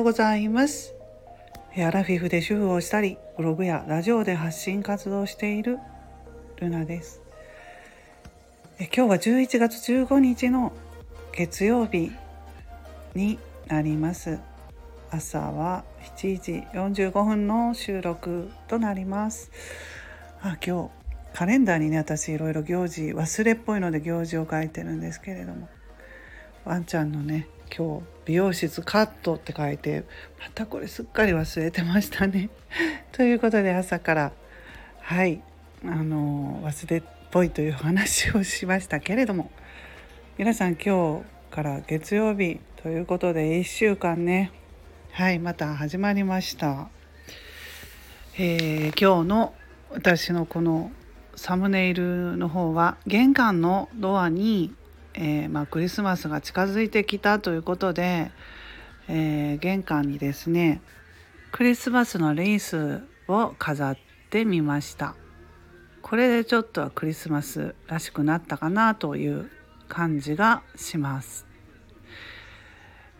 ようございます。アラフィフで主婦をしたりブログやラジオで発信活動しているルナです。え今日は11月15日の月曜日になります。朝は7時45分の収録となります。あ今日カレンダーにね私いろいろ行事忘れっぽいので行事を書いてるんですけれどもワンちゃんのね今日美容室カットって書いてまたこれすっかり忘れてましたね。ということで朝からはいあの忘れっぽいという話をしましたけれども皆さん今日から月曜日ということで1週間ねはいまた始まりました。えー、今日の私のこのサムネイルの方は玄関のドアにえー、まあ、クリスマスが近づいてきたということで、えー、玄関にですねクリスマスのレースを飾ってみました。これでちょっとはクリスマスらしくなったかなという感じがします、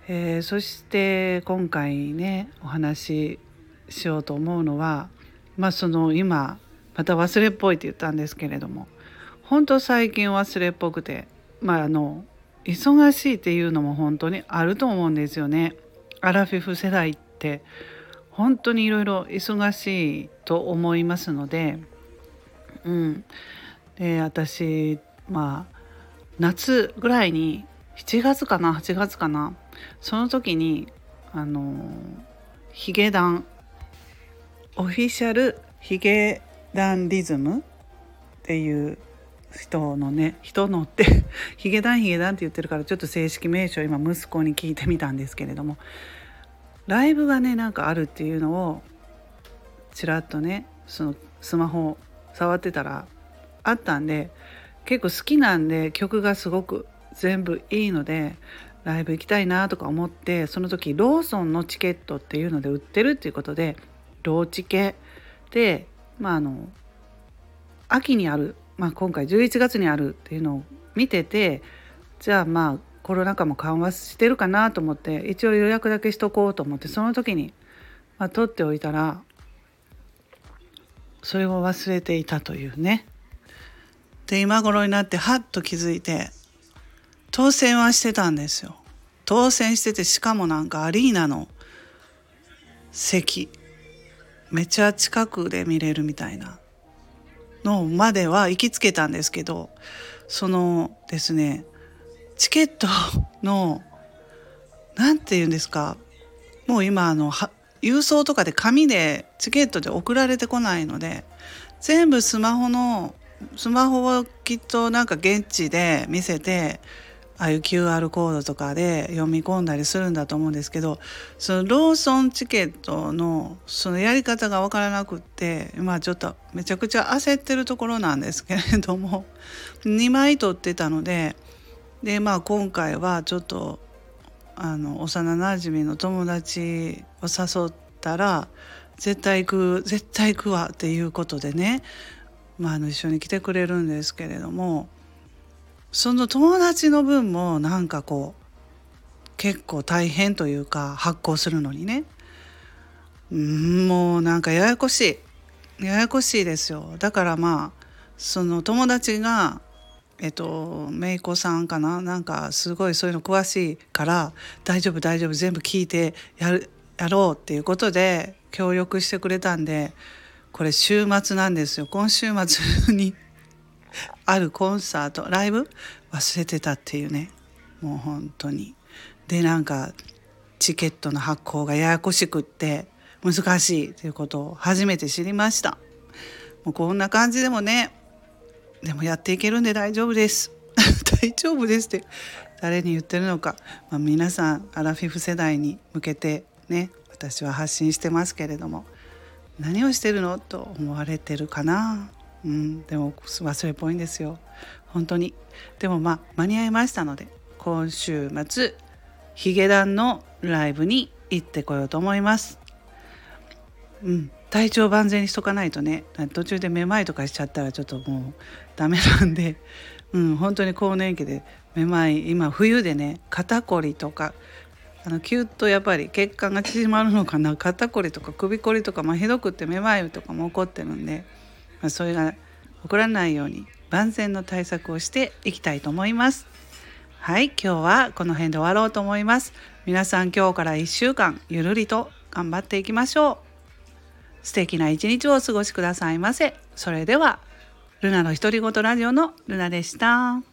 えー、そして今回ねお話ししようと思うのはまあその今また忘れっぽいって言ったんですけれども本当最近忘れっぽくてまああの忙しいっていうのも本当にあると思うんですよね。アラフィフ世代って本当にいろいろ忙しいと思いますので、うん、で私まあ夏ぐらいに7月かな8月かなその時にあのヒゲダンオフィシャルヒゲダンリズムっていう人のね人のって ヒゲダンヒゲダンって言ってるからちょっと正式名称今息子に聞いてみたんですけれどもライブがねなんかあるっていうのをちらっとねそのスマホ触ってたらあったんで結構好きなんで曲がすごく全部いいのでライブ行きたいなとか思ってその時ローソンのチケットっていうので売ってるっていうことでローチケでまああの秋にあるまあ、今回11月にあるっていうのを見ててじゃあまあコロナ禍も緩和してるかなと思って一応予約だけしとこうと思ってその時に、まあ、取っておいたらそれを忘れていたというね。で今頃になってはっと気づいて当選はしてたんですよ。当選しててしかもなんかアリーナの席めっちゃ近くで見れるみたいなのまでは行きつけたんですけどそのですねチケットの何て言うんですかもう今あの郵送とかで紙でチケットで送られてこないので全部スマホのスマホをきっとなんか現地で見せてああいう QR コードとかで読み込んだりするんだと思うんですけどそのローソンチケットのそのやり方が分からなくってまあちょっとめちゃくちゃ焦ってるところなんですけれども 2枚取ってたのででまあ今回はちょっとあの幼なじみの友達を誘ったら絶対行く絶対行くわっていうことでね、まあ、あの一緒に来てくれるんですけれども。その友達の分もなんかこう結構大変というか発行するのにね。んもうなんかややこしい。ややこしいですよ。だからまあその友達がえっと姪っ子さんかな？なんかすごいそういうの詳しいから大丈夫大丈夫全部聞いてやるやろうっていうことで協力してくれたんでこれ週末なんですよ。今週末に。あるコンサートライブ忘れてたっていうね。もう本当に。でなんかチケットの発行がややこしくって難しいということを初めて知りました。もうこんな感じでもねでもやっていけるんで大丈夫です。大丈夫ですって誰に言ってるのか、まあ、皆さんアラフィフ世代に向けてね私は発信してますけれども何をしてるのと思われてるかな。うん、でも忘れっぽいんですよ。本当に。でもまあ間に合いましたので今週末ヒゲダンのライブに行ってこようと思います。うん。体調万全にしとかないとね。途中でめまいとかしちゃったらちょっともうダメなんで、うん、本当に更年期でめまい今冬でね肩こりとかあのキュッとやっぱり血管が縮まるのかな。肩こりとか首こりとか、まあ、ひどくってめまいとかも起こってるんで、まあ、それが起こらないように万全の対策をしていきたいと思います。はい今日はこの辺で終わろうと思います。皆さん今日から1週間ゆるりと頑張っていきましょう。素敵な一日をお過ごしくださいませ。それではルナの独り言ラジオのルナでした。